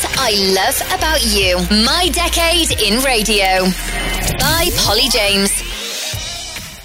things I love about you. My Decade in Radio. By Polly James.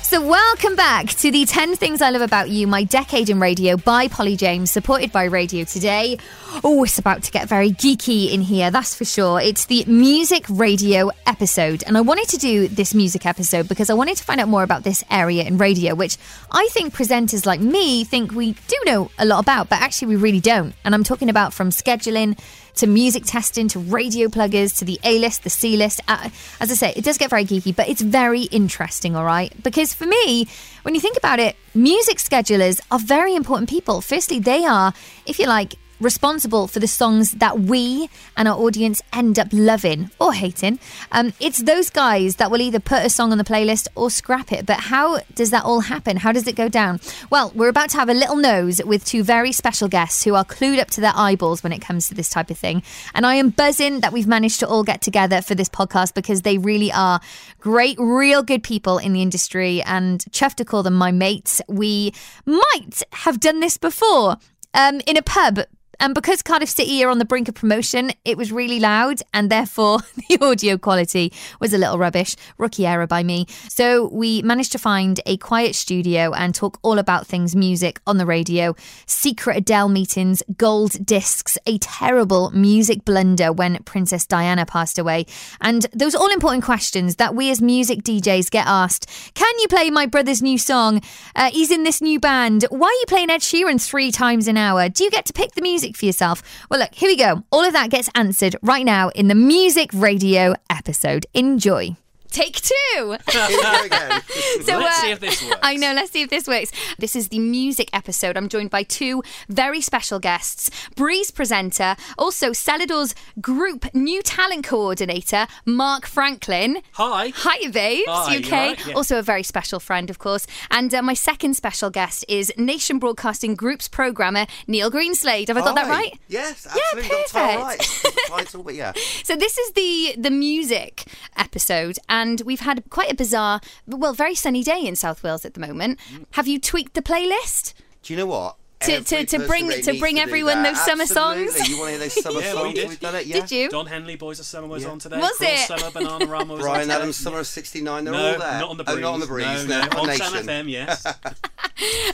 So, welcome back to the 10 Things I Love About You, My Decade in Radio by Polly James, supported by Radio Today. Oh, it's about to get very geeky in here, that's for sure. It's the music radio episode. And I wanted to do this music episode because I wanted to find out more about this area in radio, which I think presenters like me think we do know a lot about, but actually we really don't. And I'm talking about from scheduling to music testing to radio pluggers to the A list, the C list. Uh, as I say, it does get very geeky, but it's very interesting, all right? Because for me, when you think about it, music schedulers are very important people. Firstly, they are, if you like, responsible for the songs that we and our audience end up loving or hating. Um, it's those guys that will either put a song on the playlist or scrap it. But how does that all happen? How does it go down? Well, we're about to have a little nose with two very special guests who are clued up to their eyeballs when it comes to this type of thing. And I am buzzing that we've managed to all get together for this podcast because they really are great, real good people in the industry and chuffed to call them my mates. We might have done this before. Um, in a pub and because Cardiff City are on the brink of promotion, it was really loud and therefore the audio quality was a little rubbish. Rookie error by me. So we managed to find a quiet studio and talk all about things music on the radio, secret Adele meetings, gold discs, a terrible music blunder when Princess Diana passed away, and those all important questions that we as music DJs get asked. Can you play my brother's new song? Uh, he's in this new band. Why are you playing Ed Sheeran three times an hour? Do you get to pick the music? Music for yourself? Well, look, here we go. All of that gets answered right now in the music radio episode. Enjoy take two. so let's uh, see if this works. I know. Let's see if this works. This is the music episode. I'm joined by two very special guests: Breeze presenter, also Celador's group new talent coordinator, Mark Franklin. Hi. Hi, babes. Hi, you okay? right? yeah. Also a very special friend, of course. And uh, my second special guest is Nation Broadcasting Group's programmer Neil Greenslade. Have I got that right? Yes, Yeah, absolutely. got the title perfect. right. Title, but yeah. So this is the the music episode, and we've had quite a bizarre, well, very sunny day in South Wales at the moment. Have you tweaked the playlist? Do you know what? To- to- to bring- to bring do everyone that. those summer songs? Absolutely. You want to hear those summer Yeah, we songs? did. We've done it, yeah. Did you? Don Henley, Boys of Summer was Yeah. on today. Was Cruel it? Summer, Bananarama was on Bryan today. Adams, Summer of 69, they're No, all there. not on the Oh, breeze. not on the breeze, No, no. no. On On Sam FM, yes.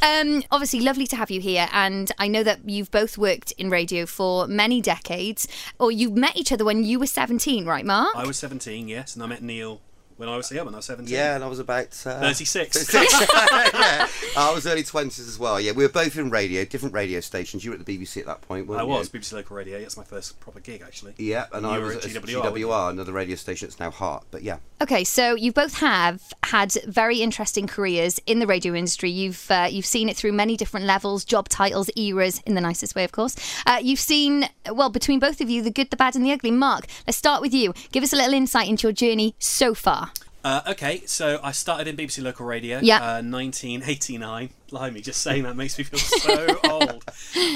Um, obviously, lovely to have you here, and I know that you've both worked in radio for many decades, or you met each other when you were seventeen, right, Mark? I was 17, yes, and I met Neil when I was yeah, when I was 17. Yeah, and I was about... Uh, 36. yeah. I was early 20s as well, yeah. We were both in radio, different radio stations. You were at the BBC at that point, weren't I you? was BBC Local Radio. That's my first proper gig, actually. Yeah, and You I was at at GWR, weren't? GWR, another radio station that's now Heart. But yeah, Okay, so you both have had very interesting careers in the radio industry. You've uh, you've seen it through many different levels, job titles, eras, in the nicest way, of course. Uh, you've seen well between both of you the good, the bad, and the ugly. Mark, let's start with you. Give us a little insight into your journey so far. Uh, okay, so I started in BBC Local Radio. Yeah. Uh, 1989. Blimey, just saying that makes me feel so old.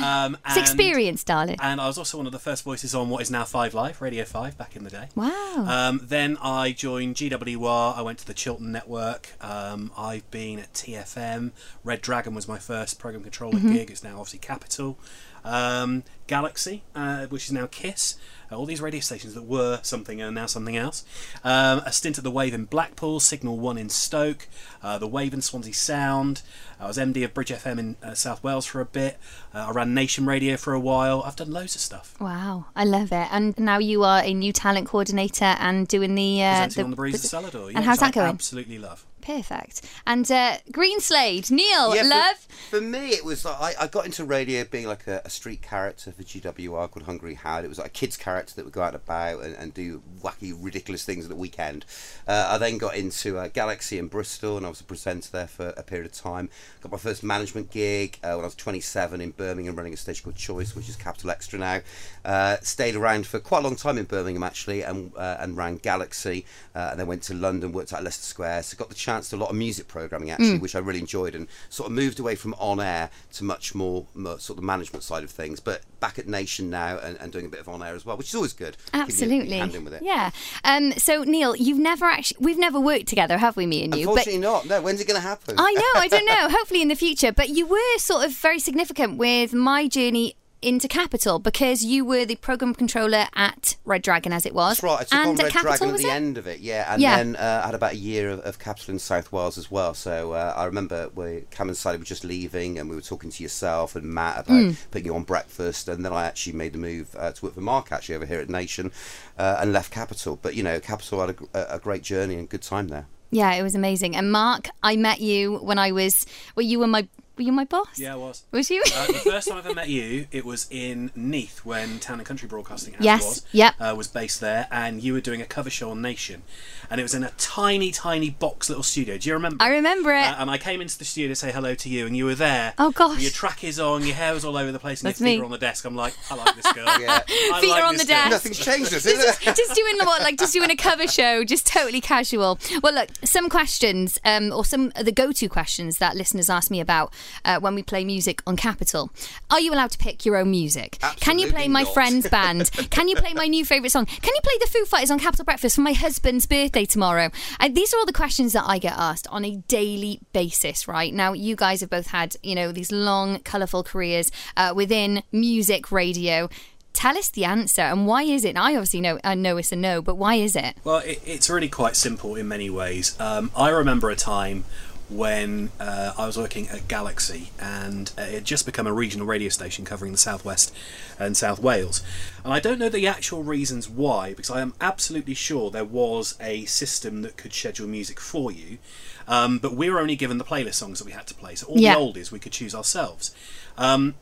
Um, It's experience, darling. And I was also one of the first voices on what is now Five Live, Radio 5, back in the day. Wow. Um, then I joined GWR. I went to the Chiltern Network. Um, I've been at TFM. Red Dragon was my first program controller Mm-hmm. gig. It's now obviously Capital. Um, Galaxy, uh, which is now Kiss. All these radio stations that were something and are now something else. Um, a stint at the Wave in Blackpool, Signal One in Stoke, uh, the Wave in Swansea Sound. I was MD of Bridge FM in uh, South Wales for a bit. Uh, I ran Nation Radio for a while. I've done loads of stuff. Wow, I love it. And now you are a new talent coordinator and doing the uh, Presenting on the Breeze of Celador. and how's which I that going? Absolutely love. Perfect. And uh, Greenslade, Neil, Yeah, for- love. For, me, it was like I, I got into radio being like a, a street character for GWR called Hungry Howard. It was like a kid's character that would go out and about and, and do wacky, ridiculous things at the weekend. Uh, I then got into uh, Galaxy in Bristol and I was a presenter there for a period of time. Got my first management gig uh, when I was 27 in Birmingham, running a station called Choice, which is Capital Extra now. Uh, stayed around for quite a long time in Birmingham actually, and uh, and ran Galaxy, uh, and then went to London, worked at Leicester Square. So got the chance to a lot of music programming actually, which I really enjoyed, and sort of moved away from on air to much more, more sort of the management side of things. But back at Nation now and, and doing a bit of on air as well, which is always good. Absolutely. hand in with it. Yeah. Um, so Neil, you've never actually we've never worked together, have we, me and you? Unfortunately, not. No, when's it going to happen? I know, I don't know. Hopefully in the future. But you were sort of very significant with my journey into Capital because you were the program controller at Red Dragon, as it was. That's right. I took and on at Red Capital, Dragon at the it? end of it, yeah, and Yeah. then uh, I had about a year of, of Capital in South Wales as well. So uh, I remember we Cam and Sally were just leaving, and we were talking to yourself and Matt about Hmm. putting you on breakfast, and then I actually made the move uh, to work for Mark actually over here at Nation, uh, and left Capital. But you know, Capital had a, a, a great journey and good time there. Yeah, it was amazing. And Mark, I met you when I was. Well, you were my. Were you my boss? Yeah, I was. Was you? Uh, the first time I ever met you, it was in Neath when Town and Country Broadcasting as Yes, was, yep. uh, was based there, and you were doing a cover show on Nation, and it was in a tiny, tiny box little studio. Do you remember? I remember it. Uh, and I came into the studio to say hello to you, and you were there. Oh, gosh. with Your trackies on, your hair was all over the place, and That's your feet me. were on the desk. I'm like, I like this girl. Yeah. I Feet like are on this the girl. desk. Nothing's changed, has it? just doing what like just doing a cover show just totally casual well look some questions um, or some of the go-to questions that listeners ask me about uh, when we play music on capital are you allowed to pick your own music can you play Absolutely my not. friend's band can you play my new favourite song can you play the foo fighters on capital breakfast for my husband's birthday tomorrow and these are all the questions that i get asked on a daily basis right now you guys have both had you know these long colourful careers uh, within music radio Tell us the answer and why is it? And I obviously know I know it's a no, but why is it? Well, it, it's really quite simple in many ways. Um, I remember a time when uh, I was working at Galaxy and uh, it had just become a regional radio station covering the southwest and South Wales. And I don't know the actual reasons why, because I am absolutely sure there was a system that could schedule music for you, um, but we were only given the playlist songs that we had to play. So all Yeah. the oldies we could choose ourselves. Um,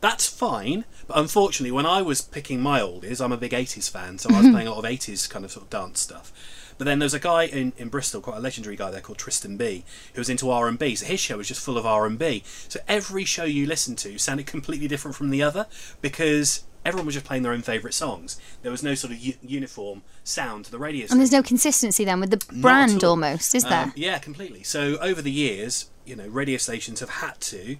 that's fine, but unfortunately, when I was picking my oldies, I'm a big 80s fan, so I was playing a lot of 80s kind of sort of dance stuff. But then there's a guy in, in Bristol, quite a legendary guy there called Tristan B, who was into R&B. So his show was just full of R&B. So every show you listened to sounded completely different from the other because everyone was just playing their own favourite songs. There was no sort of u- uniform sound to the radio. And there's no consistency then with the brand almost, is there? Um, yeah, completely. So over the years, you know, radio stations have had to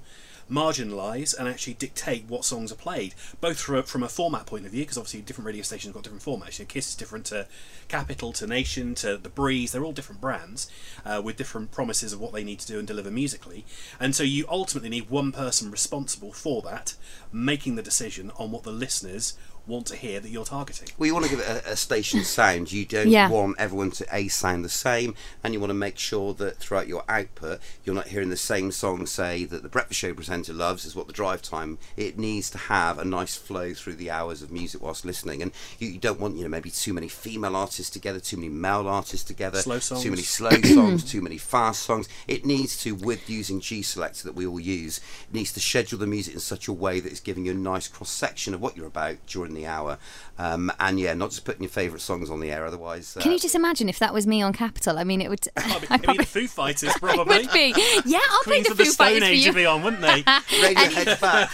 marginalise and actually dictate what songs are played, both from a, from a format point of view, because obviously different radio stations have got different formats. You know, Kiss is different to Capital, to Nation, to The Breeze. They're all different brands uh, with different promises of what they need to do and deliver musically. And so you ultimately need one person responsible for that, making the decision on what the listeners want to hear that you're targeting. Well, you want to give it a, a station sound. You don't Yeah. want everyone to a sound the same, and you want to make sure that throughout your output, you're not hearing the same song. Say that the breakfast show presenter loves is what the drive time. It needs to have a nice flow through the hours of music whilst listening, and you, you don't want you know maybe too many female artists together, too many male artists together, Slow songs. too many slow songs, too many fast songs. It needs to, with using G Selector that we all use, it needs to schedule the music in such a way that it's giving you a nice cross section of what you're about during the hour. Um, and yeah, not just putting your favourite songs on the air, otherwise. Uh, Can you just imagine if that was me on Capital? I mean, it would. I mean, I it'd be probably the Foo Fighters, probably. would be. Yeah, I'll play Queens the of the Foo Stone Fighters for Age you. would be on, wouldn't they? Radiohead's back.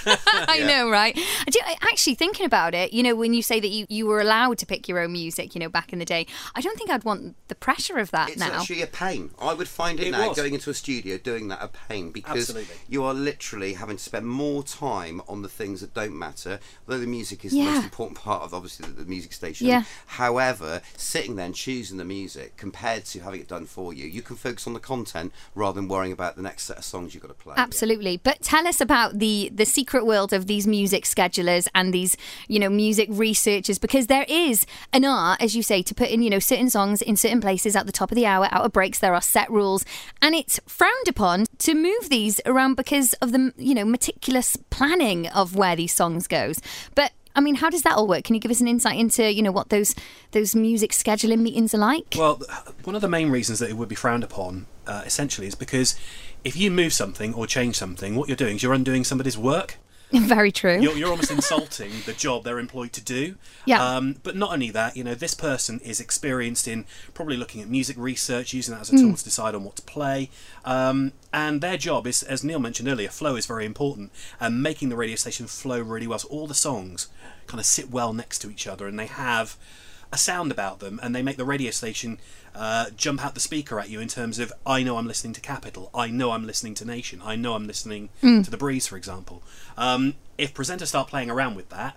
I Yeah. know, right? Do, actually, thinking about it, you know, when you say that you, you were allowed to pick your own music, you know, back in the day, I don't think I'd want the pressure of that It's now. actually a pain. I would find it, It now was. going into a studio doing that a pain because Absolutely. you are literally having to spend more time on the things that don't matter. Although the music is Yeah. the most important part of obviously the, the music station. Yeah. However, sitting there and choosing the music compared to having it done for you, you can focus on the content rather than worrying about the next set of songs you've got to play. Absolutely. But tell us about the the secret world of these music schedulers and these, you know, music researchers because there is an art, as you say, to put in, you know, certain songs in certain places at the top of the hour, out of breaks, there are set rules. And it's frowned upon to move these around because of the, you know, meticulous planning of where these songs goes. But I mean, how does that all work? Can you give us an insight into, you know, what those those music scheduling meetings are like? Well, one of the main reasons that it would be frowned upon, uh, essentially, is because if you move something or change something, what you're doing is you're undoing somebody's work. Very true. You're, you're almost insulting the job they're employed to do. Yeah. Um, but not only that, you know, this person is experienced in probably looking at music research, using that as a Hmm. tool to decide on what to play. Um, and their job is, as Neil mentioned earlier, flow is very important, and making the radio station flow really well. So all the songs kind of sit well next to each other, and they have a sound about them, and they make the radio station uh, jump out the speaker at you in terms of I know I'm listening to Capital, I know I'm listening to Nation, I know I'm listening to The Breeze, for example. Um, if presenters start playing around with that,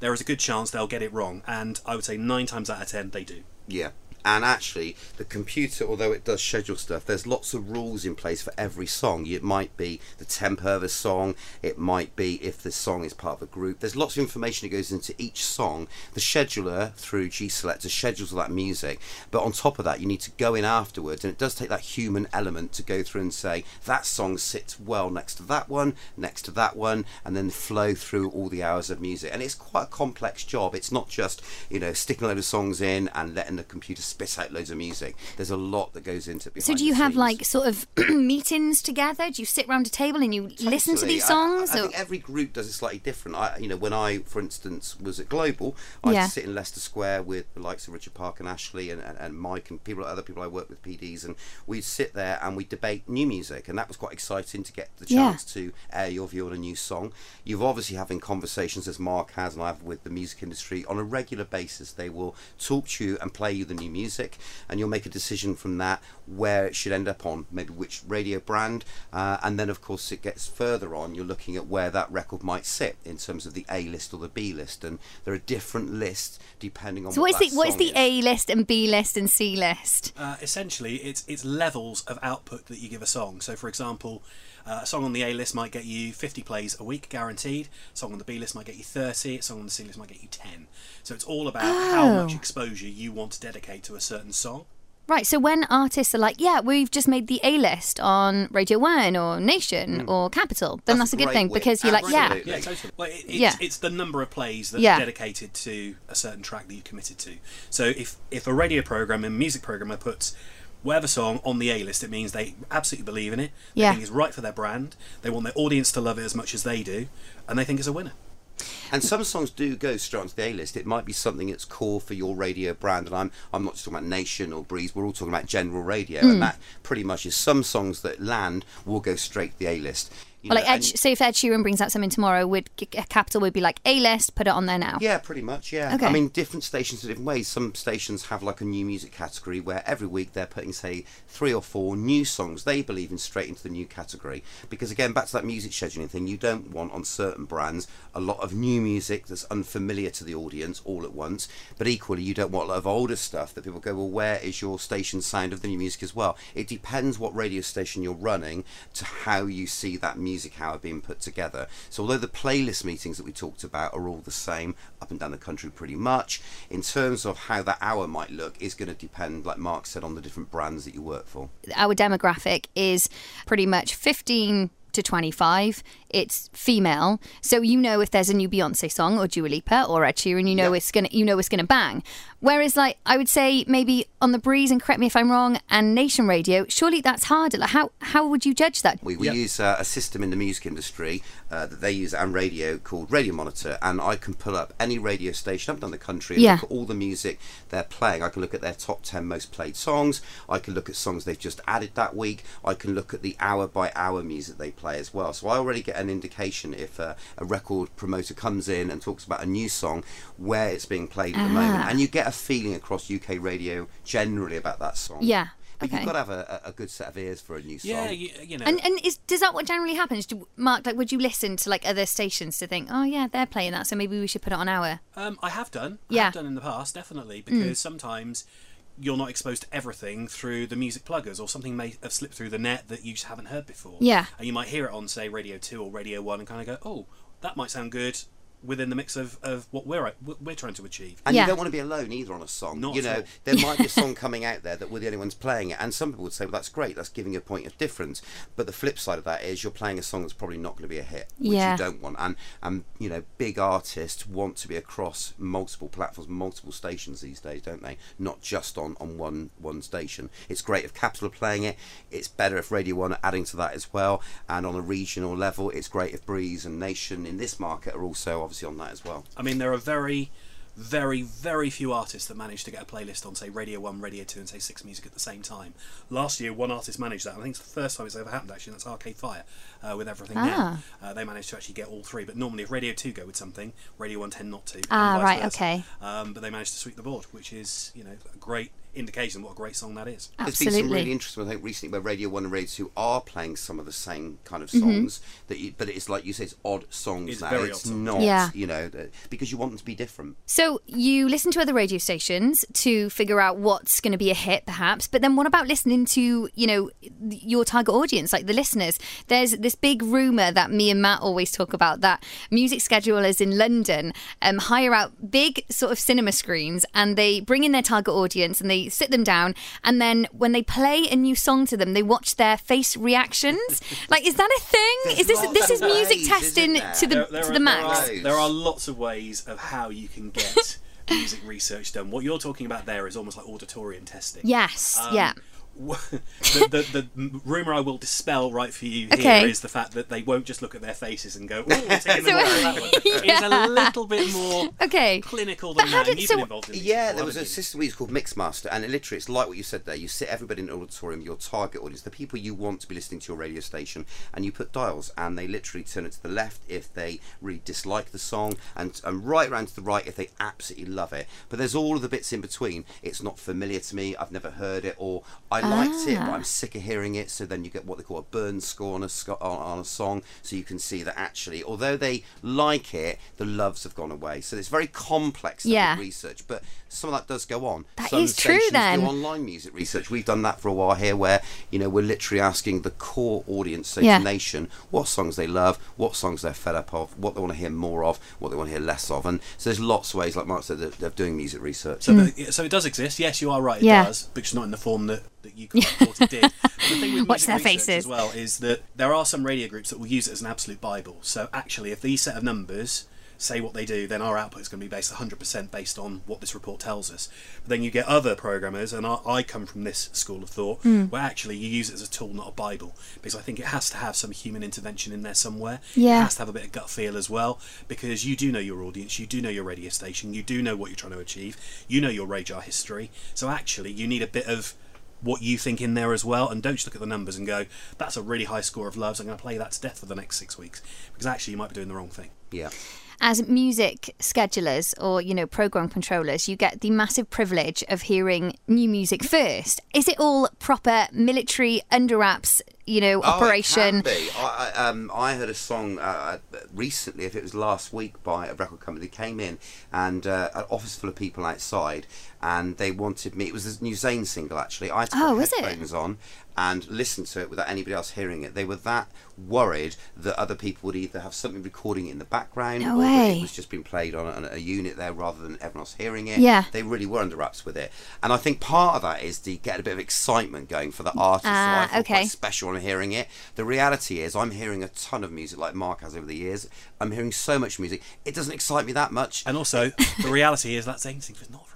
there is a good chance they'll get it wrong, and I would say nine times out of ten they do. Yeah. And actually, the computer, although it does schedule stuff, there's lots of rules in place for every song. It might be the tempo of a song, it might be if the song is part of a group. There's lots of information that goes into each song. The scheduler through G Selector schedules all that music, but on top of that, you need to go in afterwards, and it does take that human element to go through and say that song sits well next to that one, next to that one, and then flow through all the hours of music. And it's quite a complex job. It's not just you know sticking a load of songs in and letting the computer spit out loads of music. There's a lot that goes into. It. So do you have scenes. like sort of meetings together? Do you sit around a table and you listen to these songs? I, I or- think every group does it slightly different. I, you know, when I, for instance, was at Global, I'd Yeah. sit in Leicester Square with the likes of Richard Park and Ashley and, and, and Mike and people, other people I work with, PDs, and we'd sit there and we'd debate new music, and that was quite exciting to get the Yeah. chance to air your view on a new song. You've obviously having conversations as Mark has and I have with the music industry on a regular basis. They will talk to you and play you the new music, and you'll make a decision from that where it should end up on, maybe which radio brand, uh, and then of course it gets further on. You're looking at where that record might sit in terms of the A list or the B list, and there are different lists depending on. so what is the what is the A list and B list and C list? Uh, essentially, it's it's levels of output that you give a song. So, for example, uh, a song on the A list might get you 50 plays a week, guaranteed. A song on the B list might get you 30. A song on the C list might get you 10. So it's all about how Oh. much exposure you want to dedicate to a certain song. Right, so when artists are like, yeah, we've just made the A list on Radio One or Nation or Capital, then that's, That's a good thing because you're like, yeah, Absolutely. Yeah, totally. Well, it, it's, Yeah. it's the number of plays that Yeah. are dedicated to a certain track that you committed to. So if if a radio program and music programmer puts whatever song on the A list, it means they absolutely believe in it. They Yeah. think it's right for their brand. They want their audience to love it as much as they do, and they think it's a winner. And some songs do go straight onto the A list. It might be something that's core for your radio brand. And I'm I'm not just talking about Nation or Breeze. We're all talking about general radio, Hmm. and that pretty much is some songs that land will go straight to the A list. You Well, like know, Ed, and- say if Ed Sheeran brings out something tomorrow, would Capital would be like A list, put it on there now. Yeah, pretty much. Yeah. Okay. I mean, different stations in different ways. Some stations have like a new music category where every week they're putting, say, three or four new songs they believe in straight into the new category. Because again, back to that music scheduling thing, you don't want on certain brands a lot of new music that's unfamiliar to the audience all at once. But equally, you don't want a lot of older stuff that people go, well, where is your station sound of the new music as well? It depends what radio station you're running to how you see that music hour being put together. So although the playlist meetings that we talked about are all the same up and down the country pretty much, in terms of how that hour might look is going to depend, like Mark said, on the different brands that you work for. Our demographic is pretty much 15 to 25. It's female, so you know if there's a new Beyonce song or Dua Lipa or Ed Sheeran, you know Yeah. it's gonna you know it's gonna bang. Whereas, like I would say, maybe on the breeze, and correct me if I'm wrong, and Nation Radio, surely that's harder. Like how how would you judge that? We, we Yep. use uh, a system in the music industry uh, that they use and radio called Radio Monitor, and I can pull up any radio station up and down the country and Yeah. look at all the music they're playing. I can look at their top 10 most played songs. I can look at songs they've just added that week. I can look at the hour by hour music they play as well. So I already get an indication if uh, a record promoter comes in and talks about a new song, where it's being played at the moment. Ah. And you get a feeling across UK radio generally about that song. Yeah. But Okay. you've got to have a, a a good set of ears for a new song. Yeah, you, you know. And and is does that what generally happens? Do, Mark, like, would you listen to like other stations to think, oh yeah, they're playing that, so maybe we should put it on our? Um, I have done. I Yeah. Mm. have done in the past, definitely, because sometimes you're not exposed to everything through the music pluggers, or something may have slipped through the net that you just haven't heard before. Yeah. And you might hear it on, say, Radio Two or Radio One, and kind of go, "Oh, that might sound good." Within the mix of, of what we're we're trying to achieve. And Yeah. you don't want to be alone either on a song. Not you know, all. there might be a song coming out there that we're the only ones playing it, and some people would say, "Well, that's great. That's giving a point of difference." But the flip side of that is you're playing a song that's probably not going to be a hit, which Yeah. you don't want. And and you know, big artists want to be across multiple platforms, multiple stations these days, don't they? Not just on on one one station. It's great if Capital are playing it. It's better if Radio One are adding to that as well. And on a regional level, it's great if Breeze and Nation in this market are also obviously on that as well. I mean, there are very, very, very few artists that manage to get a playlist on, say, Radio 1, Radio 2, and say Six Music at the same time. Last year, one artist managed that. I think it's the first time it's ever happened, actually. and That's Arcade Fire uh, with Everything Ah. Now. Uh, they managed to actually get all three. But normally, if Radio 2 go with something, Radio 1 tend not to. Ah, right, versa. okay. Um, but they managed to sweep the board, which is, you know, a great indication of what a great song that is. Absolutely. There's been some really interesting, I think, recently where Radio One and Radio Two are playing some of the same kind of Mm-hmm. songs that, you, but it's like you say, it's odd songs It's now. very it's odd songs. not, Yeah. you know, because you want them to be different. So you listen to other radio stations to figure out what's going to be a hit, perhaps. But then what about listening to you know your target audience, like the listeners? There's this big rumor that me and Matt always talk about that music schedulers in London um, hire out big sort of cinema screens and they bring in their target audience and they sit them down and then when they play a new song to them, they watch their face reactions. like, is that a thing? There's is this this is music ways, testing to the There- there to are- the there max? are- There are lots of ways of how you can get music research done. What you're talking about there is almost like auditorium testing. Yes, Um, yeah. The, the, the rumor I will dispel right for you Okay. here is the fact that they won't just look at their faces and go, "Oh, we're taking the So- word of that one." It's a little bit more Okay. clinical But than how that. did- you've so- been involved in Yeah, before, there was a you? system we used called Mixmaster, and it literally it's like what you said there. You sit everybody in an auditorium, your target audience, the people you want to be listening to your radio station, and you put dials, and they literally turn it to the left if they really dislike the song, and, and right around to the right if they absolutely love it. But there's all of the bits in between. It's not familiar to me. I've never heard it, or I liked it, but Ah. I'm sick of hearing it. So then you get what they call a burn score on a sco- on, on a song, so you can see that actually, although they like it, the loves have gone away. So it's very complex Yeah. research, but some of that does go on. That Some is true then. Do online music research. We've done that for a while here, where you know we're literally asking the core audience, so Yeah. the nation, what songs they love, what songs they're fed up of, what they want to hear more of, what they want to hear less of, and so there's lots of ways, like Mark said, of doing music research. So, but- so it does exist. Yes, you are right. It. Yeah. does, but just not in the form that, that you kind of thought it did. But the thing with Watch their faces. as well is that there are some radio groups that will use it as an absolute bible. So actually, if these set of numbers say what they do, then our output is going to be based 100% based on what this report tells us. But then you get other programmers, and I, I come from this school of thought, Hmm. where actually you use it as a tool, not a bible, because I think it has to have some human intervention in there somewhere. Yeah. It has to have a bit of gut feel as well, because you do know your audience, you do know your radio station, you do know what you're trying to achieve, you know your radar history. So actually, you need a bit of what you think in there as well, and don't just look at the numbers and go, "That's a really high score of loves. I'm going to play that to death for the next six weeks," because actually, you might be doing the wrong thing. yeah. as music schedulers or you know program controllers you get the massive privilege of hearing new music first is it all proper military under wraps you know operation Oh, it can be. I, I, um, I heard a song uh, recently, if it was last week, by a record company. They came in and uh, an office full of people outside, and they wanted me. It was a new Zayn single, actually. I had to put Oh, it? headphones on and listen to it without anybody else hearing it. They were that worried that other people would either have something recording it in the background, No or that it was just being played on a, on a unit there rather than everyone else hearing it. Yeah. they really were under wraps with it, and I think part of that is to get a bit of excitement going for the artist. So I ah, feel okay. quite special on hearing it. The reality is, I'm hearing a ton of music like Mark has over the years. I'm hearing so much music. It doesn't excite me that much. And also, the reality is that Zayn thing was not very good. Yeah.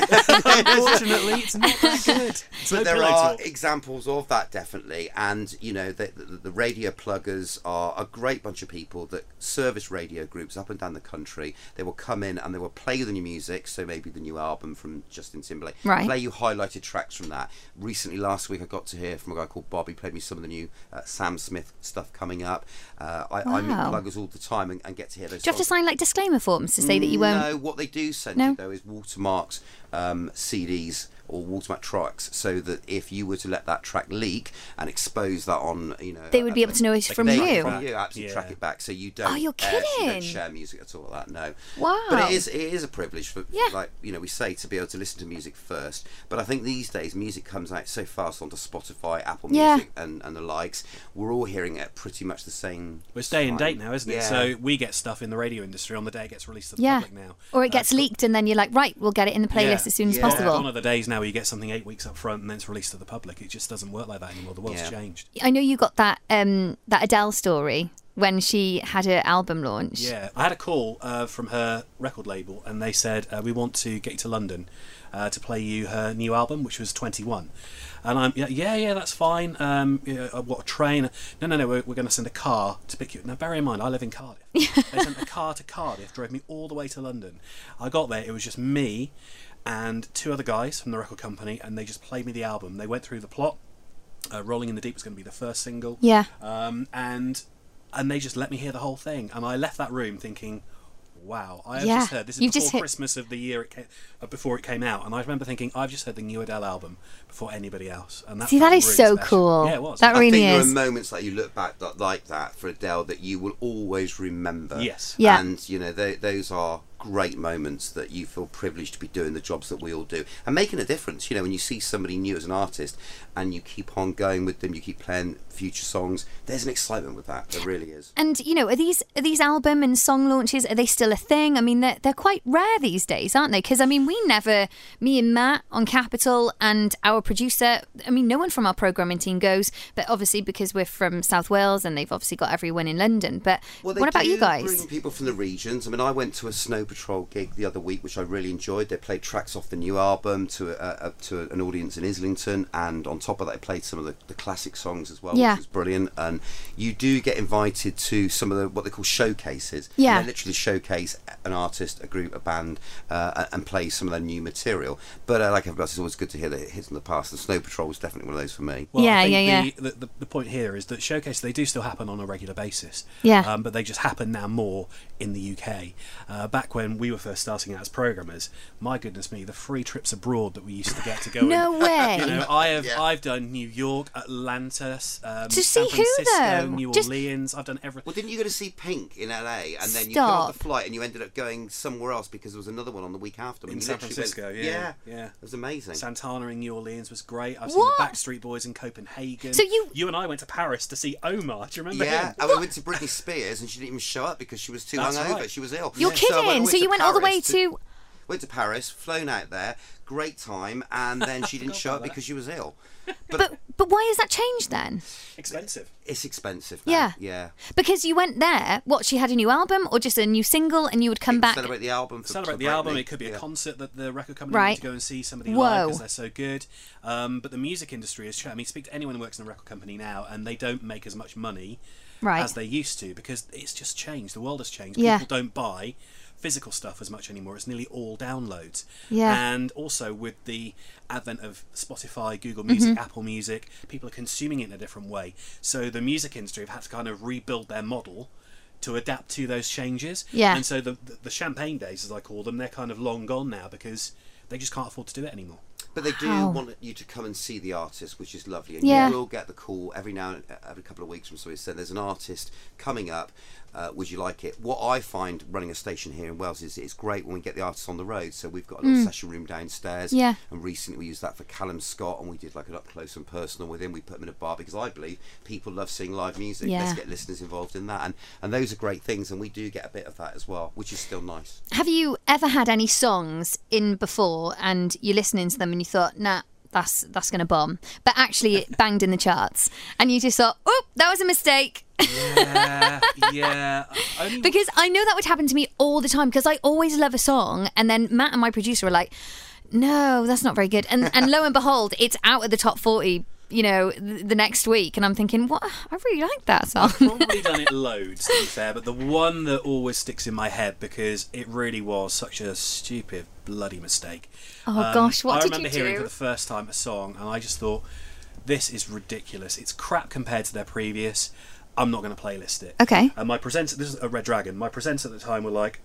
Unfortunately, it's not that good. It's no there are talk. examples of that definitely, and you know the, the, the radio pluggers are a great bunch of people that service radio groups up and down the country. They will come in and they will play the new music, so maybe the new album from Justin Timberlake. Right. Play you highlighted tracks from that. Recently, last week, I got to hear from a guy called Bob. He played me some of the new uh, Sam Smith stuff coming up. Uh, I, I meet pluggers all the time and, and get to hear those. do you have to sign like disclaimer forms to say that you won't No, what they do send No? you though is watermarks um, CDs or watermark tracks, so that if you were to let that track leak and expose that on, you know, They would be able to know it's They from can they track you From you, absolutely Yeah. track it back, so you don't. Oh, you're uh, you kidding. don't share music at all. Like that, no. Wow. But it is it is a privilege for, Yeah. like you know, we say to be able to listen to music first. But I think these days music comes out so fast onto Spotify, Apple Yeah. Music, and, and the likes. We're all hearing it pretty much the same. Well, It's day and date now, isn't it? Yeah. So we get stuff in the radio industry on the day it gets released to the yeah public now. or it Uh, gets leaked and then you're like right we'll get it in the playlist Yeah. as soon as possible One of the days now where you get something eight weeks up front and then it's released to the public. It just doesn't work like that anymore. The world's Yeah. changed. I know you got that um that Adele story when she had her album launch Yeah, I had a call uh, from her record label, and they said uh, we want to get you to London uh, to play you her new album, which was Twenty One. And I'm yeah, yeah, yeah, that's fine. Um, yeah, uh, what a train? No, no, no. We're, we're going to send a car to pick you. Now, bear in mind, I live in Cardiff. they sent a car to Cardiff, drove me all the way to London. I got there. It was just me and two other guys from the record company, and they just played me the album. They went through the plot. Uh, Rolling in the Deep was going to be the first single. Yeah. Um, and and they just let me hear the whole thing. And i left that room thinking wow, I have Yeah, just heard this is you've before hit- Christmas of the year it came, uh, before it came out, and I remember thinking I've just heard the new Adele album before anybody else, and that See, that is really so special. cool. Yeah, it was. That I really think there is. are moments that you look back that, like that for Adele that you will always remember. Yes. Yeah. And you know tho- those are great moments that you feel privileged to be doing the jobs that we all do and making a difference. You know when you see somebody new as an artist and you keep on going with them, you keep playing future songs. There's an excitement with that. There really is. And you know, are these are these album and song launches? Are they still a thing? I mean, they're they're quite rare these days, aren't they? Because I mean, we never, me and Matt on Capital and our producer. I mean, no one from our programming team goes, but obviously because we're from South Wales and they've obviously got everyone in London. But Well, what about you guys? Bring people from the regions. I mean, I went to a Snow Patrol gig the other week, which I really enjoyed. They played tracks off the new album to a, a, to an audience in Islington, and on top of that, they played some of the, the classic songs as well, Yeah. which was brilliant. And you do get invited to some of the what they call showcases. Yeah. they literally showcase an artist, a group, a band, uh, and- play some of their new material. But uh, like everybody else, it's always good to hear that it hits in the past. The Snow Patrol was definitely one of those for me. Well, Yeah, I think yeah, the, The, the, the point here is that showcases they do still happen on a regular basis. Yeah. Um, but they just happen now more in the UK. Uh, back when we were first starting out as programmers, my goodness me, the free trips abroad that we used to get to go. No in, way. You know, I have Yeah. I've done New York, Atlanta, um, To San see Francisco, though? New Just- Orleans. I've done everything. Well, didn't you go to see Pink in LA, and then you got off the flight, and you ended up going somewhere else because there was another one on the week after? In San Francisco, went- yeah, yeah, yeah. it was amazing. Santana in New Orleans was great. I've seen What? the Backstreet Boys in Copenhagen. So you- you and I went to Paris to see Omar. Do you remember yeah, him? and we went to Britney Spears, and she didn't even show up because she was too That's hungover. right. She was ill. You're So I kidding. went- I So, to you went all the way Paris to. Went to Paris, flown out there, great time, and then she didn't show up that. because she was ill. But but why has that changed then? Expensive. It's expensive. Now. Yeah. yeah. Because you went there. What? She had a new album or just a new single, and you would come back. Celebrate the album. For, celebrate for the album. It could be a Yeah. concert that the record company Right. need to go and see somebody Whoa. live because they're so good. Um, but the music industry is. I mean, speak to anyone who works in a record company now, and they don't make as much money Right. as they used to because it's just changed. The world has changed. Yeah. People don't buy physical stuff as much anymore. It's nearly all downloads. Yeah. And also with the advent of Spotify, Google Mm-hmm. Music, Apple Music, people are consuming it in a different way. So the music industry have had to kind of rebuild their model to adapt to those changes. Yeah. And so the, the the champagne days, as I call them, they're kind of long gone now because they just can't afford to do it anymore. But they do Wow. want you to come and see the artist, which is lovely. And Yeah. you will get the call every now, and every couple of weeks from somebody saying, "There's an artist coming up. Uh, would you like it?" What I find running a station here in Wales is it's great when we get the artists on the road. So we've got a little session room downstairs. Mm. Yeah. And recently we used that for Callum Scott, and we did like an up close and personal with him. We put him in a bar because I believe people love seeing live music. Yeah. Let's get listeners involved in that, and and those are great things, and we do get a bit of that as well, which is still nice. Have you ever had any songs in before and you're listening to them and you thought, nah, that's that's gonna bomb, but actually it banged in the charts, and you just thought, oh, that was a mistake. Yeah, yeah. Only Because I know that would happen to me all the time because I always love a song and then Matt and my producer were like, no, that's not very good. And and lo and behold, it's out of the top 40, you know, th- the next week. And I'm thinking, what? I really like that song. probably done it loads to be fair, but the one that always sticks in my head because it really was such a stupid bloody mistake. Um, Oh, gosh, what I did remember you hearing do? for the first time a song and I just thought this is ridiculous. It's crap compared to their previous. I'm not going to playlist it. Okay. And my presenter, this is a Red Dragon. My presenter at the time were like,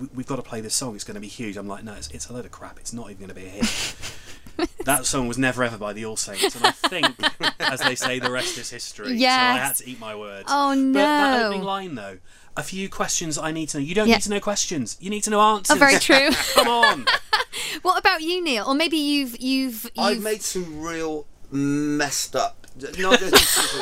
we- "We've got to play this song. It's going to be huge." I'm like, "No, it's, it's a load of crap. It's not even going to be a hit." that song was never ever by the All Saints, and I think, as they say, the rest is history. So I had to eat my words. Oh, no! But that no. opening line, though, a few questions I need to know. You don't Yeah. need to know questions. You need to know answers. Oh, very true. Come on. what about you, Neil? Or maybe you've you've you've I've made some real messed up. Just,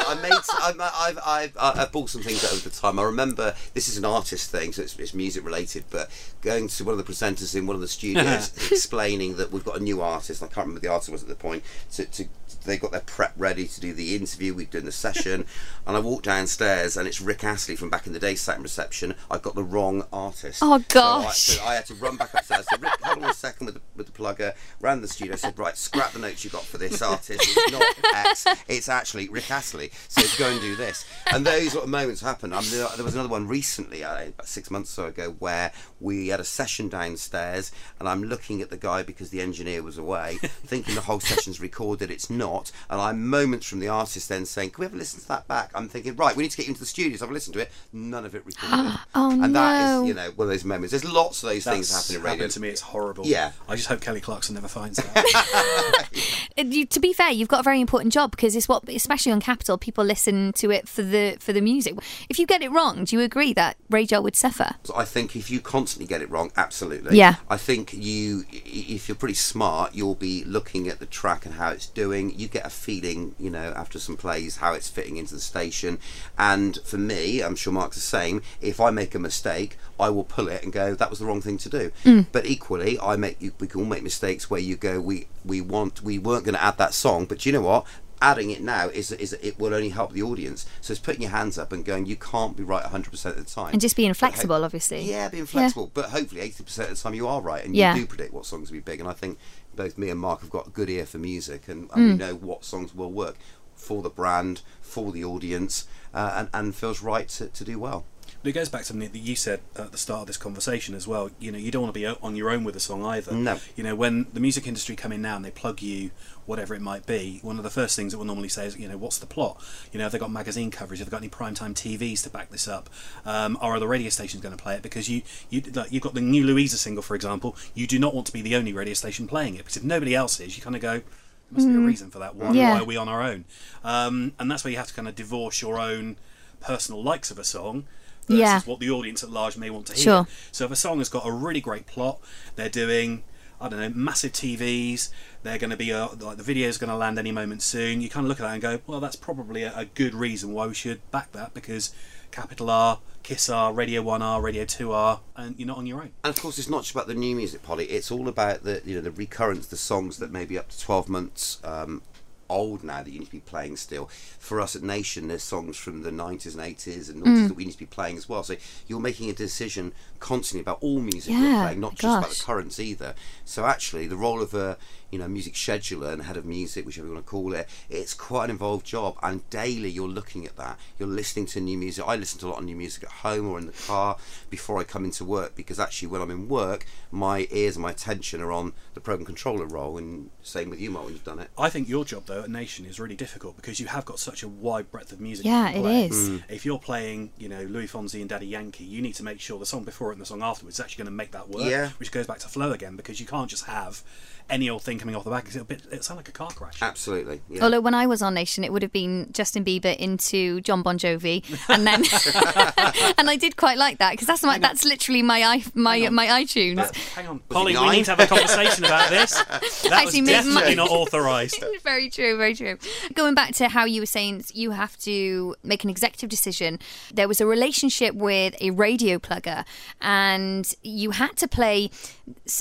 I made. I've, I've, I've, I've bought some things over the time. I remember this is an artist thing, so it's, it's music related. But going to one of the presenters in one of the studios, explaining that we've got a new artist. I can't remember the artist was at the point. To, to they got their prep ready to do the interview. We're doing the session, and I walked downstairs, and it's Rick Astley from back in the day sat in reception. I got the wrong artist. Oh, So I- gosh. so I had to run back upstairs. Said, Rick, hold on a second with the, with the plugger. Ran the studio. Said, right, scrap the notes you got for this artist. It's not X. It's it's actually Rick Astley. So go and do this. And those sort of moments happen. I mean, there there was another one recently, uh, about six months or so ago, where we had a session downstairs, and I'm looking at the guy because the engineer was away, thinking the whole session's recorded. It's not, and I'm moments from the artist then saying, "Can we ever listen to that back?" I'm thinking, right, we need to get you into the studios. I've a listen to it. None of it recorded. Oh, and that no. is, you know, one of those moments. There's lots of those things happening in radio. happened to me. It's horrible. Yeah. I just hope Kelly Clarkson never finds that. Uh, to be fair, you've got a very important job because it's what, especially on Capital, people listen to it for the for the music. If you get it wrong, do you agree that radio would suffer? I think if you constantly get it wrong, absolutely. Yeah. I think you, if you're pretty smart, you'll be looking at the track and how it's doing. You get a feeling, you know, after some plays, how it's fitting into the station. And for me, I'm sure Mark's the same. If I make a mistake, I will pull it and go, "That was the wrong thing to do." Mm. But equally, I make we can all make mistakes where you go, "We we want we weren't going to add that song, but you know what?" Adding it now is is it will only help the audience. So it's putting your hands up and going. You can't be right 100 percent of the time. And just being But ho- flexible, obviously. yeah, being flexible, but hopefully eighty percent of the time you are right, and Yeah. you do predict what songs will be big. And I think both me and Mark have got a good ear for music, and, and we Mm. know what songs will work for the brand, for the audience, uh, and, and feels right to, to do well. But it goes back to something that you said at the start of this conversation as well. You know, you don't want to be on your own with a song either. No. You know, when the music industry come in now and they plug you whatever it might be, one of the first things that we'll normally say is, you know, what's the plot? You know, have they got magazine coverage? Have they got any primetime TVs to back this up? Um, are other radio stations going to play it? Because you, you, like, you've got the new Louisa single, for example. You do not want to be the only radio station playing it because if nobody else is, you kind of go. There must be a reason for that. Why, Yeah. why are we on our own? Um, and that's where you have to kind of divorce your own personal likes of a song versus Yeah. what the audience at large may want to hear. Sure. So if a song has got a really great plot, they're doing I don't know massive TVs. They're going to be uh, like the video's going to land any moment soon. You kind of look at that and go, well, that's probably a, a good reason why we should back that because Capital R, Kiss R, Radio One R, Radio Two R, and you're not on your own. And of course, it's not just about the new music, Polly. It's all about the you know the recurrence, the songs that may be up to twelve months um, old now that you need to be playing still. For us at Nation, there's songs from the nineties and eighties and mm. noughties that we need to be playing as well. So you're making a decision constantly about all music Yeah, you're playing, not just about the currents either. So actually, the role of a you know music scheduler and head of music, whichever you want to call it, it's quite an involved job. And daily, you're looking at that. You're listening to new music. I listen to a lot of new music at home or in the car before I come into work because actually, when I'm in work, my ears and my attention are on the program controller role. And same with you, Mark, when you've done it. I think your job though at Nation is really difficult because you have got such a wide breadth of music. Yeah, you can it play. is. Mm. If you're playing, you know, Luis Fonsi and Daddy Yankee, you need to make sure the song before it and the song afterwards is actually going to make that work. Yeah. Which goes back to flow again because you can't just have any old thing coming off the back. It'll, bit, it'll like a car crash. Absolutely. Yeah. Although when I was on Nation, it would have been Justin Bieber into Jon Bon Jovi, and then and I did quite like that because that's my that's literally my my my iTunes. That- hang on, Polly. We need to have a conversation about this. That Actually, was definitely my- not authorised. very true, very true. Going back to how you were saying you have to make an executive decision, there was a relationship with a radio plugger, and you had to play s-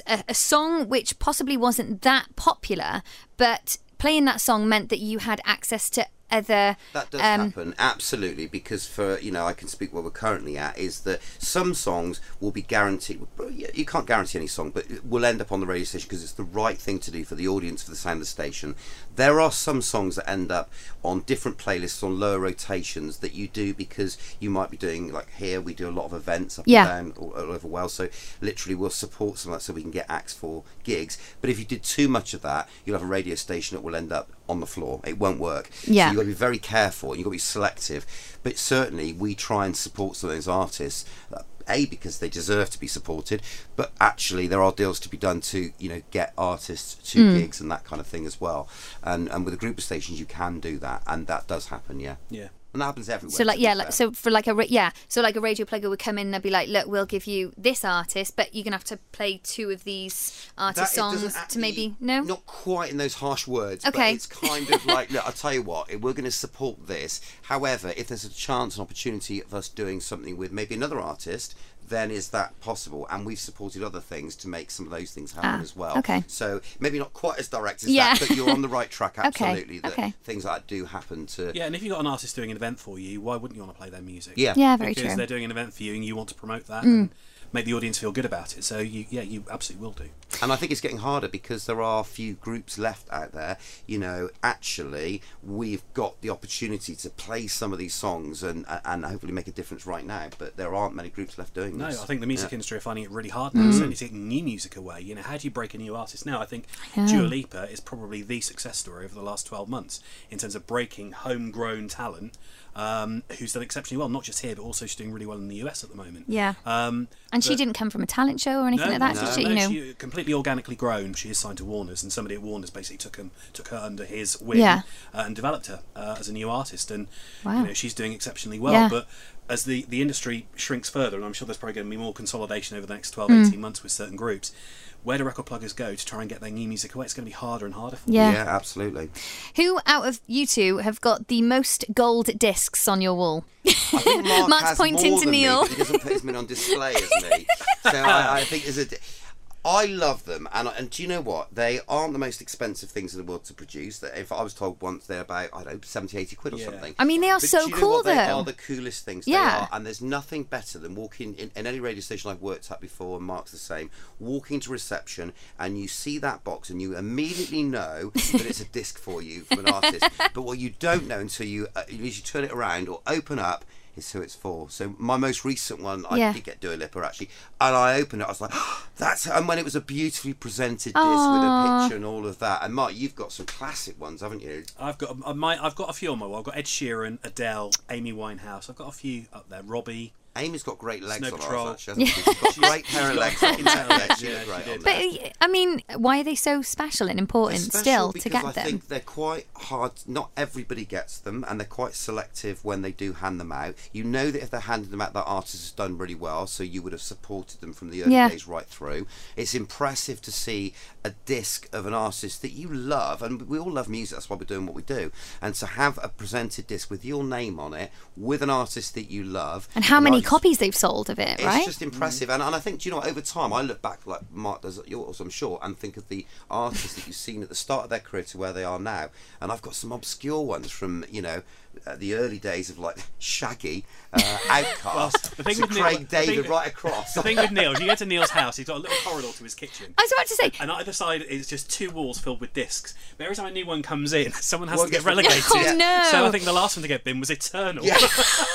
a, a song which possibly wasn't that popular, but playing that song meant that you had access to other. That does um, happen, absolutely, because for you know, I can speak where we're currently at is that some songs will be guaranteed. You can't guarantee any song, but will end up on the radio station because it's the right thing to do for the audience, for the sound of the station. There are some songs that end up on different playlists on lower rotations that you do because you might be doing like here we do a lot of events up Yeah. and down all, all over Wales, so literally we'll support some of that so we can get acts for gigs. But if you did too much of that, you'll have a radio station that will end up on the floor. It won't work. Yeah. So you've got to be very careful and you've got to be selective. But certainly, we try and support some of those artists. uh, A because they deserve to be supported, but actually there are deals to be done to you know get artists to Hmm. gigs and that kind of thing as well. And and with a group of stations, you can do that, and that does happen. Yeah, Yeah. And that happens everywhere. So like yeah, like so for like a ra- yeah, so like a radio plugger would come in and they'd be like, look, we'll give you this artist, but you're gonna have to play two of these artist That- it doesn't songs to actually- maybe no. Not quite in those harsh words. Okay. But it's kind of like, look, I'll tell you what, we're going to support this. However, if there's a chance, an opportunity of us doing something with maybe another artist, then is that possible? And we've supported other things to make some of those things happen Ah, as well. okay. So maybe not quite as direct as Yeah. that, but you're on the right track. Okay, Absolutely. That okay. things like that do happen to. Yeah, and if you've got an artist doing an event for you, why wouldn't you want to play their music? Yeah. Yeah, very because true. Because they're doing an event for you and you want to promote that and make the audience feel good about it. So you, yeah, you absolutely will do. And I think it's getting harder because there are a few groups left out there. You know, actually, we've got the opportunity to play some of these songs and and hopefully make a difference right now. But there aren't many groups left doing this. No, I think the music Yeah. industry are finding it really hard now. Mm. Certainly taking new music away. You know, how do you break a new artist now? I think know. Dua Lipa is probably the success story over the last twelve months in terms of breaking homegrown talent. Um, who's done exceptionally well, not just here, but also she's doing really well in the US at the moment. Yeah. Um, And she didn't come from a talent show or anything no, like that, no, she? no, you know. she completely organically grown. She is signed to Warner's, and somebody at Warner's basically took him, took her under his wing, Yeah. uh, and developed her uh, as a new artist. And Wow. you know, she's doing exceptionally well. Yeah. But as the the industry shrinks further, and I'm sure there's probably going to be more consolidation over the next 12, Hmm. 18 months with certain groups. Where do record pluggers go to try and get their new music away? It's going to be harder and harder for them. Yeah. Yeah, absolutely. Who out of you two have got the most gold discs on your wall? I think Mark Mark's has pointing more to than me, Neil. but he doesn't put his men on display as me. So I, I think there's a. I love them, and and do you know what? They aren't the most expensive things in the world to produce. That if I was told once they're about I don't know 70, 80 quid or Yeah. something. I mean, they are But so do you know cool, what? They are the coolest things. Yeah. They are, and there's nothing better than walking in, in any radio station I've worked at before, and Mark's the same. Walking to reception and you see that box, and you immediately know that it's a disc for you from an artist. But what you don't know until you uh, you turn it around or open up. Is who it's for. So my most recent one, I Yeah. did get Dua Lipa actually, and I opened it. I was like, "That's," and when it was a beautifully presented disc with a picture and all of that. And Mark, you've got some classic ones, haven't you? I've got uh, my, I've got a few on my wall. I've got Ed Sheeran, Adele, Amy Winehouse. I've got a few up there. Robbie. Amy's got great legs Snow on Patrol. her, actually. hasn't she? She's got great pair of she's legs. got I can tell fucking that. She yeah, great on But. I mean, why are they so special and important Especially still to because get I them? think they're quite hard. Not everybody gets them, and they're quite selective when they do hand them out. You know that if they're handing them out, that artist has done really well, so you would have supported them from the early Yeah. days right through. It's impressive to see a disc of an artist that you love, and we all love music. That's why we're doing what we do. And to have a presented disc with your name on it, with an artist that you love, and how many artist- copies they've sold of it, right? it's just impressive, and, and I think do you know over time I look back like Mark does at yours, I'm sure, and think of the artists that you've seen at the start of their career to where they are now, and I've got some obscure ones from you know uh, the early days of like Shaggy, uh, OutKast, the thing to with Neil- Craig the David thing- right across. The thing with Neil, is you get to Neil's house, he's got a little corridor to his kitchen. I was about to say, And either side is just two walls filled with discs. But every time a new one comes in, someone has One to get relegated. Oh, no. So I think the last one to get bin was Eternal. Yeah,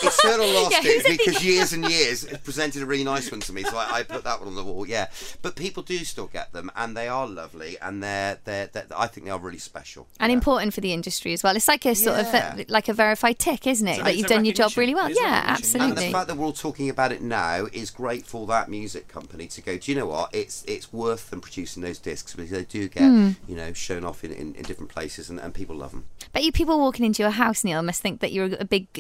Eternal lost Yeah, it because years and years it presented a really nice one to me, so I, I put that one on the wall. Yeah, but people do still get them, and they are lovely, and they're they're, they're I think they are really special. and Yeah. important for the industry as well. It's like a sort Yeah. of like a verified tick, isn't it? It's a- that you've done your job really well. Yeah, recognition, yeah. And absolutely. the fact that we're all talking about it now is great for that music company to go. Do you know what? It's it's worth them producing those discs because they do get Hmm. you know shown off in, in, in different places and, and people love them. But you people walking into your house, Neil, must think that you're a big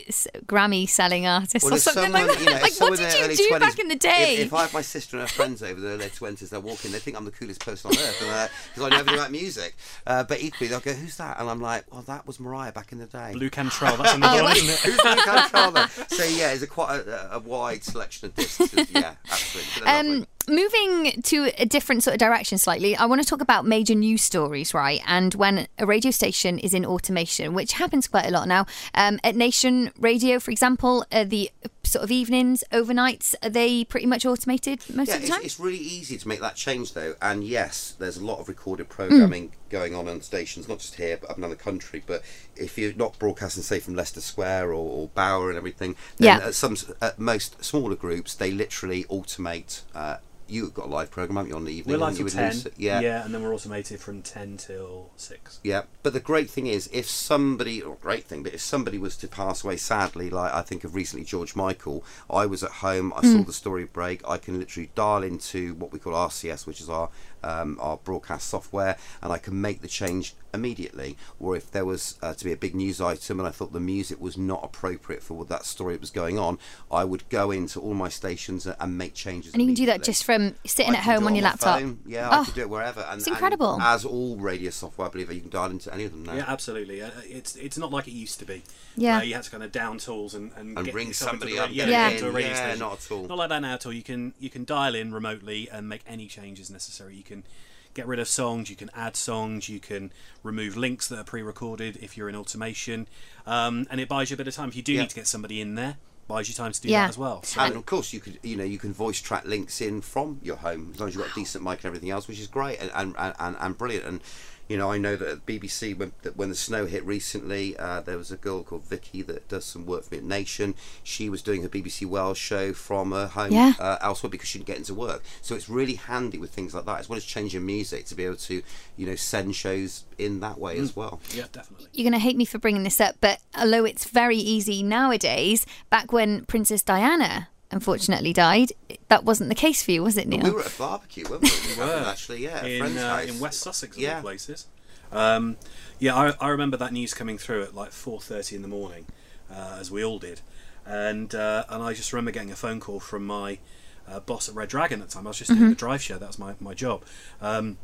Grammy selling artist or there's something like that. you know, like, what did you do 20s back in the day? If, if I have my sister and her friends over their twenties, they're walking, they think I'm the coolest person on earth because I know everything about music. Uh, but equally, they'll go, "Who's that?" And I'm like, "Well, that was Mariah back in the day." Blu Cantrell, that's another Oh, one, isn't it? Who's Blue Controller? So yeah, it's a quite a, a wide selection of discs. Yeah, absolutely. But lovely. Um, moving to a different sort of direction slightly, I want to talk about major news stories, right? And when a radio station is in automation, which happens quite a lot now. Um, at Nation Radio, for example, uh, the sort of evenings, overnights, are they pretty much automated most Yeah, of the it's, time? it's really easy to make that change though, and yes, there's a lot of recorded programming Mm. going on on stations, not just here but up down the country. But if you're not broadcasting, say from Leicester Square or, or Bauer and everything, then Yeah. at some at most smaller groups, they literally automate. Uh, you've got a live program, haven't you, on the evening? We're live you, till with 10. Lucy? Yeah. yeah, and then we're automated from 10 till 6. Yeah, but the great thing is, if somebody, or great thing, but if somebody was to pass away sadly, like I think of recently George Michael, I was at home, I saw the story break, I can literally dial into what we call RCS, which is our um, our broadcast software, and I can make the change immediately. Or if there was uh, to be a big news item and I thought the music was not appropriate for what that story that was going on, I would go into all my stations and, and make changes. and you can do that just from sitting I at home do it on your laptop. phone. Yeah, Oh, I can do it wherever. And, it's and incredible. as all radio software, I believe you can dial into any of them now. Yeah, absolutely. Uh, it's it's not like it used to be. Yeah. Where you had to kind of down tools and, and, And get ring yourself into somebody up, ra- get yeah, into a radio Yeah, not at all. Not like that now at all. You can you can dial in remotely and make any changes necessary. You can get rid of songs. You can add songs. You can remove links that are pre-recorded if you're in automation, um, and it buys you a bit of time. If you do Yeah. need to get somebody in there. buys you time to do Yeah. that as well. So, And of course, you could you know you can voice track links in from your home as long as you've got a decent mic and everything else, which is great and and, and, and, and brilliant. And you know, I know that at BBC when that when the snow hit recently, uh, there was a girl called Vicky that does some work for me at Nation. She was doing her BBC Wales show from her home Yeah. uh, elsewhere because she didn't get into work. So it's really handy with things like that, as well as changing music to be able to you know send shows in that way as well. yeah, definitely. You're going to hate me for bringing this up, but although it's very easy nowadays, back when Princess Diana unfortunately died, that wasn't the case for you, was it, Neil? We were at a barbecue, weren't we? We were. actually, yeah, in, friend's uh, house. in West Sussex, of Yeah. all places. Um, yeah, I, I remember that news coming through at like four thirty in the morning, uh, as we all did, and uh, and I just remember getting a phone call from my uh, boss at Red Dragon at the time. I was just doing the drive show. That was my my job. Um,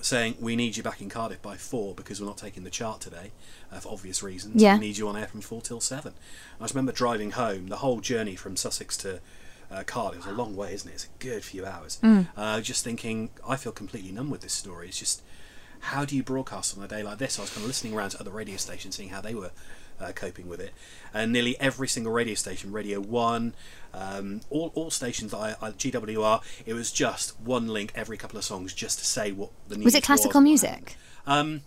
saying we need you back in Cardiff by four because we're not taking the chart today uh, for obvious reasons. Yeah. We need you on air from four till seven. I just remember driving home. The whole journey from Sussex to uh, Cardiff was a long way, isn't it? It's a good few hours. Uh, just thinking, I feel completely numb with this story. It's just how do you broadcast on a day like this? I was kind of listening around to other radio stations, seeing how they were uh, coping with it, and nearly every single radio station, Radio One, um, all, all stations that I, I GWR, it was just one link every couple of songs just to say what the news was it classical was. music? Um,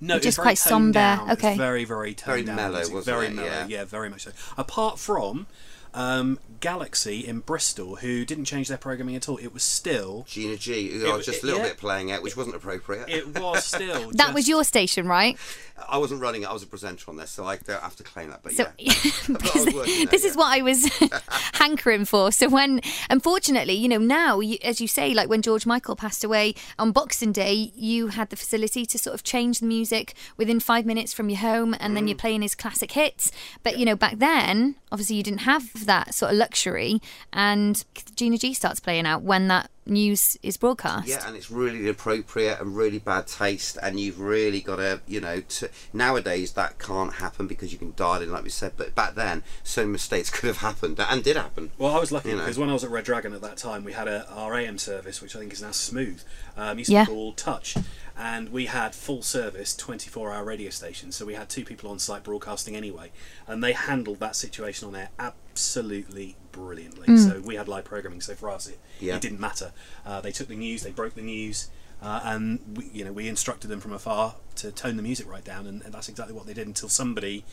no, Or it was just very quite somber, down. It was okay. very, very toned Very down. mellow, wasn't very it? mellow. Yeah. very much so. Apart from um, Galaxy in Bristol, who didn't change their programming at all. It was still. Gina G, who It- I was just a little yeah. bit playing out, which wasn't appropriate. It was still. That was your station, right? I wasn't running it, I was a presenter on this, so I don't have to claim that. But So yeah. But I there, this is yeah. what I was hankering for. So when, unfortunately, you know, now you, as you say, like when George Michael passed away on Boxing Day, you had the facility to sort of change the music within five minutes from your home, and then you're Mm. playing his classic hits. But you know, back then, obviously, you didn't have that sort of luxury, and Gina G starts playing out when that news is broadcast. Yeah, and it's really inappropriate and really bad taste, and you've really got to, you know, to, nowadays that can't happen because you can dial in, like we said. But back then, so many mistakes could have happened and did happen. Well, I was lucky You know. because when I was at Red Dragon at that time, we had a our AM service, which I think is now Smooth. Um, used to Yeah. be called Touch, and we had full service, 24-hour radio stations. So we had two people on site broadcasting anyway, and they handled that situation on air absolutely brilliantly. So we had live programming. So for us, it, Yeah. it didn't matter. Uh, they took the news, they broke the news. Uh, and we, you know, we instructed them from afar to tone the music right down, and, and that's exactly what they did until somebody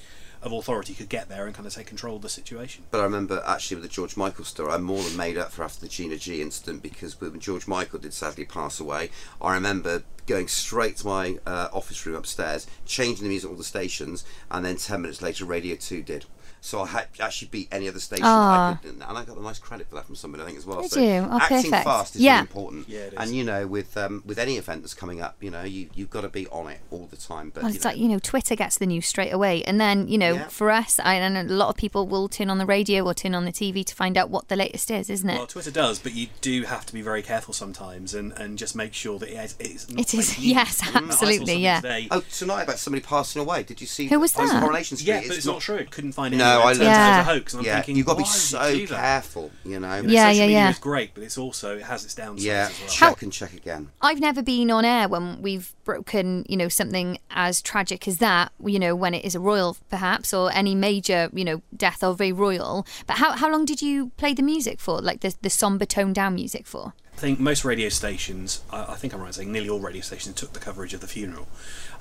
of authority could get there and kind of take control of the situation. But I remember actually with the George Michael story, I more than made up for after the Gina G incident because when George Michael did sadly pass away, I remember going straight to my uh, office room upstairs, changing the music at all the stations, and then 10 minutes later, Radio 2 did. So I had actually beat any other station. Ah. I could, and I got a nice credit for that from somebody, I think, as well. Did so you? Oh, acting perfect. fast is Yeah. really important. Yeah, it is. And you know, with um, with any event that's coming up, you know, you you've got to be on it all the time. But Well, you it's know, like you know, Twitter gets the news straight away, and then you know, Yeah. for us, I and a lot of people will turn on the radio or turn on the TV to find out what the latest is, isn't it? Well, Twitter does, but you do have to be very careful sometimes and, and just make sure that it is, it's not It is, fake yes, absolutely, yeah. Today, Oh, tonight about somebody passing away. Did you see? Who was on that? Coronation Street. yeah, but it's, not, true. Couldn't find it. No, anywhere. I learned turns out that. it's a hoax, and I'm yeah, thinking, you've got to be why you so careful. You know. You Yeah, yeah, yeah. is great, but it's also it has its downsides Yeah, as well. check and check again. I've never been on air when we've broken, you know, something as tragic as that. You know, when it is a royal, perhaps, or any major, you know, death of a royal. But how how long did you play the music for? Like the the somber toned down music for? I think most radio stations, I, I think I'm right in saying nearly all radio stations took the coverage of the funeral.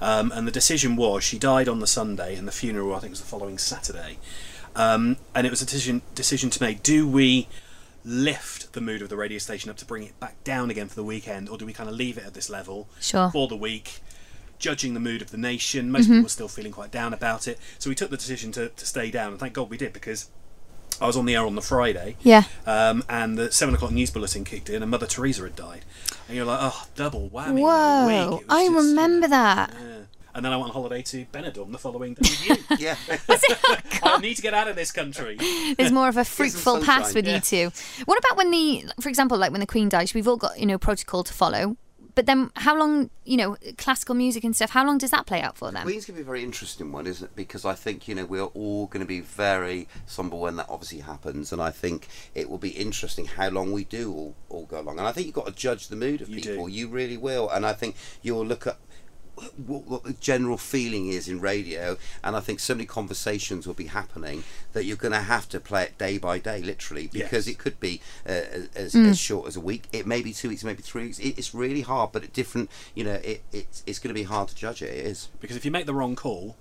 Um, and the decision was she died on the Sunday and the funeral, I think, was the following Saturday. Um, and it was a decision, decision to make do we lift the mood of the radio station up to bring it back down again for the weekend, or do we kind of leave it at this level Sure. for the week? Judging the mood of the nation, most people were still feeling quite down about it, so we took the decision to, to stay down, and thank God we did because I was on the air on the Friday, Yeah. um, and the seven o'clock news bulletin kicked in, and Mother Teresa had died, and you're like, oh, double whammy. Whoa! week. It was I just, remember that. Yeah. And then I went on holiday to Benidorm the following day with you. Yeah. I need to get out of this country. There's more of a fruitful pass sunshine. with you two. What about when the, for example, like when the Queen dies? We've all got you know protocol to follow. But then, how long, you know, classical music and stuff? How long does that play out for them? Queen's going to be a very interesting one, isn't it? Because I think, you know, we're all going to be very somber when that obviously happens. And I think it will be interesting how long we do all, all go along. And I think you've got to judge the mood of You people. do. You really will. And I think you'll look at what, what the general feeling is in radio, and I think so many conversations will be happening that you're going to have to play it day by day, literally, because Yes. it could be uh, as, Mm. as short as a week. It may be two weeks, maybe three weeks. It, it's really hard, but at different, you know, it, it's it's going to be hard to judge it. It is. Because if you make the wrong call,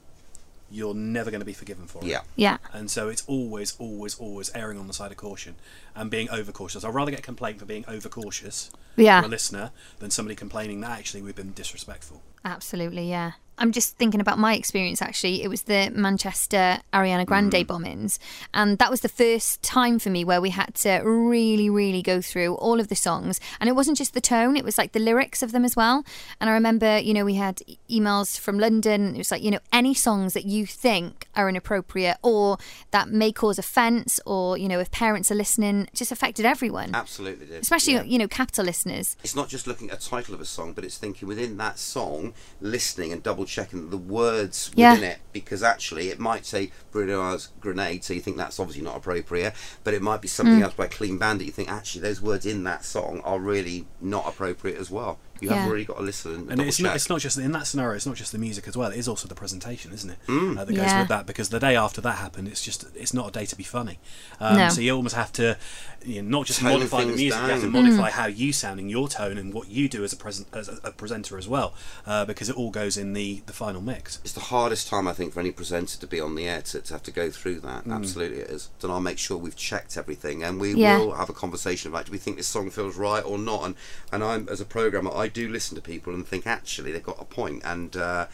you're never going to be forgiven for it. Yeah. Yeah. And so it's always, always, always erring on the side of caution and being overcautious. I'd rather get a complaint for being overcautious Yeah. from a listener than somebody complaining that actually we've been disrespectful. Absolutely, yeah. I'm just thinking about my experience actually. It was the Manchester Ariana Grande Mm. bombings. And that was the first time for me where we had to really, really go through all of the songs. And it wasn't just the tone, it was like the lyrics of them as well. And I remember, you know, we had emails from London. It was like, you know, any songs that you think are inappropriate or that may cause offence or, you know, if parents are listening, just affected everyone. Absolutely, did. Especially, Yeah. you know, capital listeners. It's not just looking at a title of a song, but it's thinking within that song, listening and double checking the words Yeah. within it, because actually it might say Bruno Mars grenade, so you think that's obviously not appropriate, but it might be something Mm. else by Clean Bandit. You think actually those words in that song are really not appropriate as well. You Yeah. have really got to listen and, And it's check. not, it's not just in that scenario. It's not just the music as well. It is also the presentation, isn't it? Mm. Uh, that goes Yeah. with that because the day after that happened, it's just it's not a day to be funny. Um, No. So you almost have to, you know, not just Tone modify the things music. You have to down. modify how you sound and your tone and what you do as a present as a, a presenter as well, uh, because it all goes in the the final mix. It's the hardest time I think for any presenter to be on the air to, to have to go through that. Mm. Absolutely, it is. Then I'll make sure we've checked everything, and we Yeah. will have a conversation about do we think this song feels right or not. And and I'm as a programmer, I do listen to people and think actually they've got a point, and uh,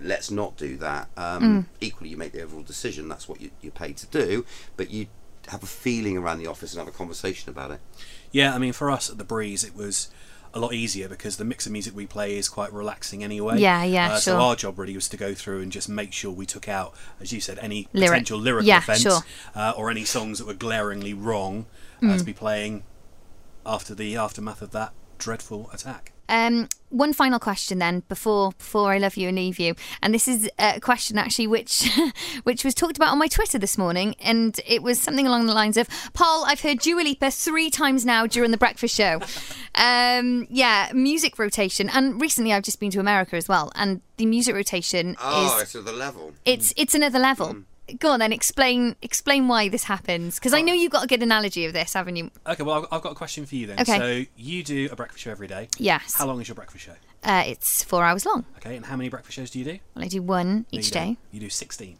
let's not do that. Um, Mm. Equally, you make the overall decision. That's what you, you're paid to do, but you have a feeling around the office and have a conversation about it. Yeah, I mean, for us at the Breeze, it was a lot easier because the mix of music we play is quite relaxing anyway. Yeah, yeah, uh, So our job really was to go through and just make sure we took out, as you said, any Lyric. potential lyrical Yeah, offence sure. uh, or any songs that were glaringly wrong uh, Mm. to be playing after the aftermath of that dreadful attack. Um, one final question then before before I love you and leave you, and this is a question actually which which was talked about on my Twitter this morning, and it was something along the lines of, "Paul, I've heard Dua Lipa three times now during the breakfast show." um, yeah, music rotation, and recently I've just been to America as well, and the music rotation Oh, is it's at the level. it's it's another level. Go on then, explain explain why this happens because I know you've got a good analogy of this, haven't you? Okay, well, I've- got a question for you then. Okay. So you do a breakfast show every day. Yes. How long is your breakfast show? Uh, it's four hours long. Okay, and how many breakfast shows do you do? Well, I do one No, each you day. You do 16.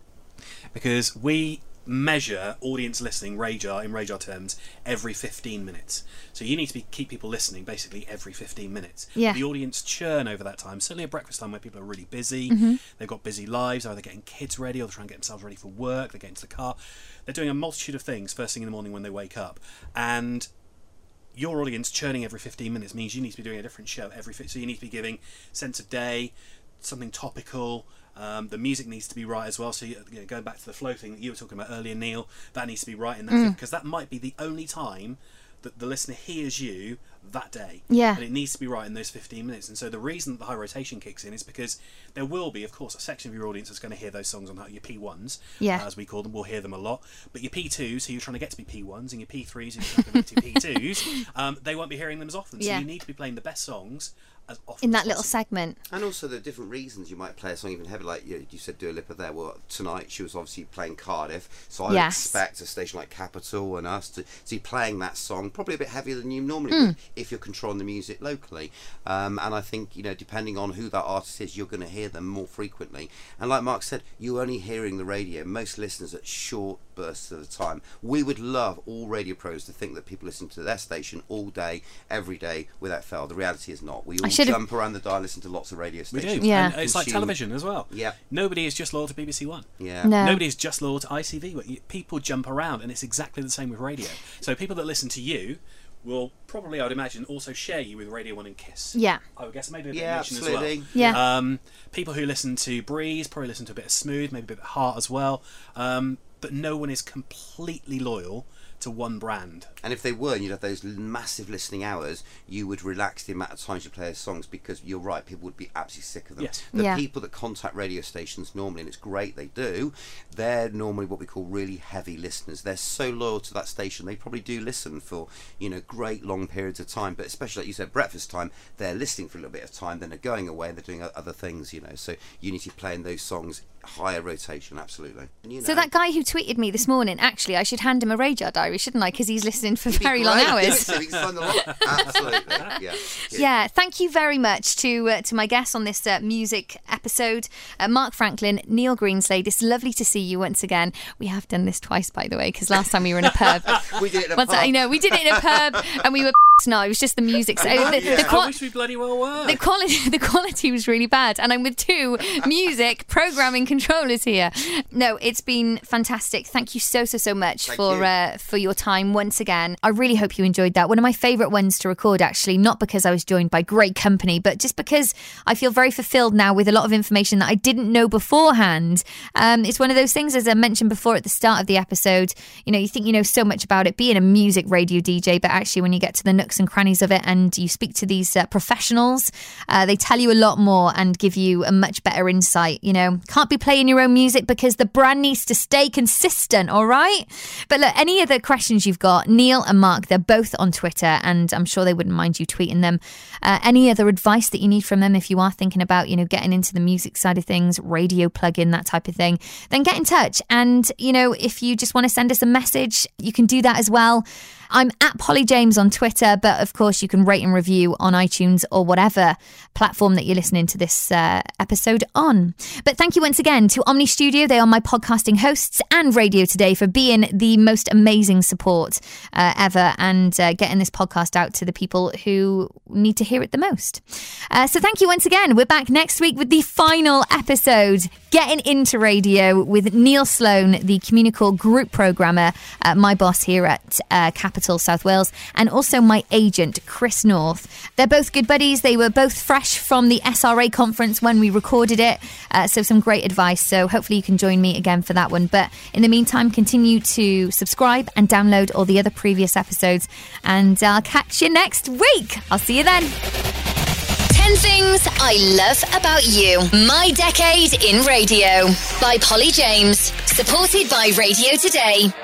Because we measure audience listening RAJAR in RAJAR terms every 15 minutes. So you need to be keep people listening basically every 15 minutes. Yeah. The audience churn over that time. Certainly at breakfast time where people are really busy, Mhm. they've got busy lives, either getting kids ready or they're trying to get themselves ready for work, they get into the car. They're doing a multitude of things first thing in the morning when they wake up. And your audience churning every 15 minutes means you need to be doing a different show every so you need to be giving sense of day something topical um, the music needs to be right as well so you, know, going back to the flow thing that you were talking about earlier neil that needs to be right in that Mm. because that might be the only time that the listener hears you that day Yeah. and it needs to be right in those 15 minutes and so the reason that the high rotation kicks in is because there will be of course a section of your audience that's going to hear those songs on your p1s Yeah. uh, as we call them We'll hear them a lot but your p2s who you're trying to get to be p1s and your p3s who you're trying to get to be p2s um, they won't be hearing them as often so Yeah. you need to be playing the best songs as often in as that little segment. And also the different reasons you might play a song even heavier, like you, you said Dua Lipa there. Well, tonight she was obviously playing Cardiff, so I Yes. expect a station like Capital and us to see playing that song probably a bit heavier than you normally Mm. would if you're controlling the music locally. Um, and I think you know, depending on who that artist is, you're going to hear them more frequently. And like Mark said, you're only hearing the radio. Most listeners at short bursts at a time. We would love all radio pros to think that people listen to their station all day, every day, without fail. The reality is not. We all should've- jump around the dial, listen to lots of radio stations. we do Yeah. and it's like television as well Yeah. nobody is just loyal to bbc one Yeah. No. Nobody is just loyal to ITV. People jump around, and it's exactly the same with radio. So people that listen to you will probably, I would imagine, also share you with Radio One and Kiss. Yeah. I would guess maybe a bit Yeah, of Nation absolutely. as well. Yeah. Um, people who listen to Breeze probably listen to a bit of Smooth, maybe a bit of Heart as well. Um, but no one is completely loyal to one brand. And if they were, and you'd have those massive listening hours, you would relax the amount of times you play those songs because you're right, people would be absolutely sick of them. Yes. The Yeah. people that contact radio stations normally, and it's great they do, they're normally what we call really heavy listeners. They're so loyal to that station, they probably do listen for, you know, great long periods of time. But especially, like you said, breakfast time, they're listening for a little bit of time, then they're going away and they're doing other things, you know. So you need to be playing those songs higher rotation, absolutely. And, you So that guy who tweeted me this morning, actually, I should hand him a RAJAR diary, shouldn't I? Because he's listening for very long hours. So we can sign the lot. Absolutely. Yeah. Yeah, thank you very much to uh, to my guests on this uh, music episode, uh, Mark Franklin, Neil Greenslade. It's lovely to see you once again. We have done this twice, by the way, because last time we were in a pub. We did it in a Once I pub. know we did it in a pub, and we were. No, it was just the music. So the, the, I wish we bloody well were. the quality the quality was really bad. And i'm with two music programming controllers here. No it's been fantastic. Thank you so so so much Thank for you. uh, for your time once again. I really hope you enjoyed that. One of my favorite ones to record actually not because i was joined by great company but just because i feel very fulfilled now with a lot of information that i didn't know beforehand. Um, it's one of those things as i mentioned before at the start of the episode you know you think you know so much about it being a music radio dj but actually when you get to the nooks and crannies of it and you speak to these uh, professionals uh, they tell you a lot more and give you a much better insight you know. Can't be playing your own music because the brand needs to stay consistent all right? But look any other questions you've got neil and mark they're both on twitter and i'm sure they wouldn't mind you tweeting them. Uh, any other advice that you need from them if you are thinking about you know getting into the music side of things radio plug-in that type of thing then get in touch. And you know if you just want to send us a message you can do that as well I'm at Polly James on Twitter, but of course you can rate and review on iTunes or whatever platform that you're listening to this uh, episode on. But thank you once again to Omny Studio. They are my podcasting hosts and Radio Today for being the most amazing support uh, ever and uh, getting this podcast out to the people who need to hear it the most. Uh, so thank you once again. We're back next week with the final episode, Getting Into Radio with Neil Sloan, the Communical Group Programmer, uh, my boss here at uh, Capital South Wales, and also my agent, Chris North. They're both good buddies. They were both fresh from the SRA conference when we recorded it. Uh, so, some great advice. So, hopefully, you can join me again for that one. But in the meantime, continue to subscribe and download all the other previous episodes. And I'll catch you next week. I'll see you then. 10 Things I Love About You. My Decade in Radio by Polly James. Supported by Radio Today.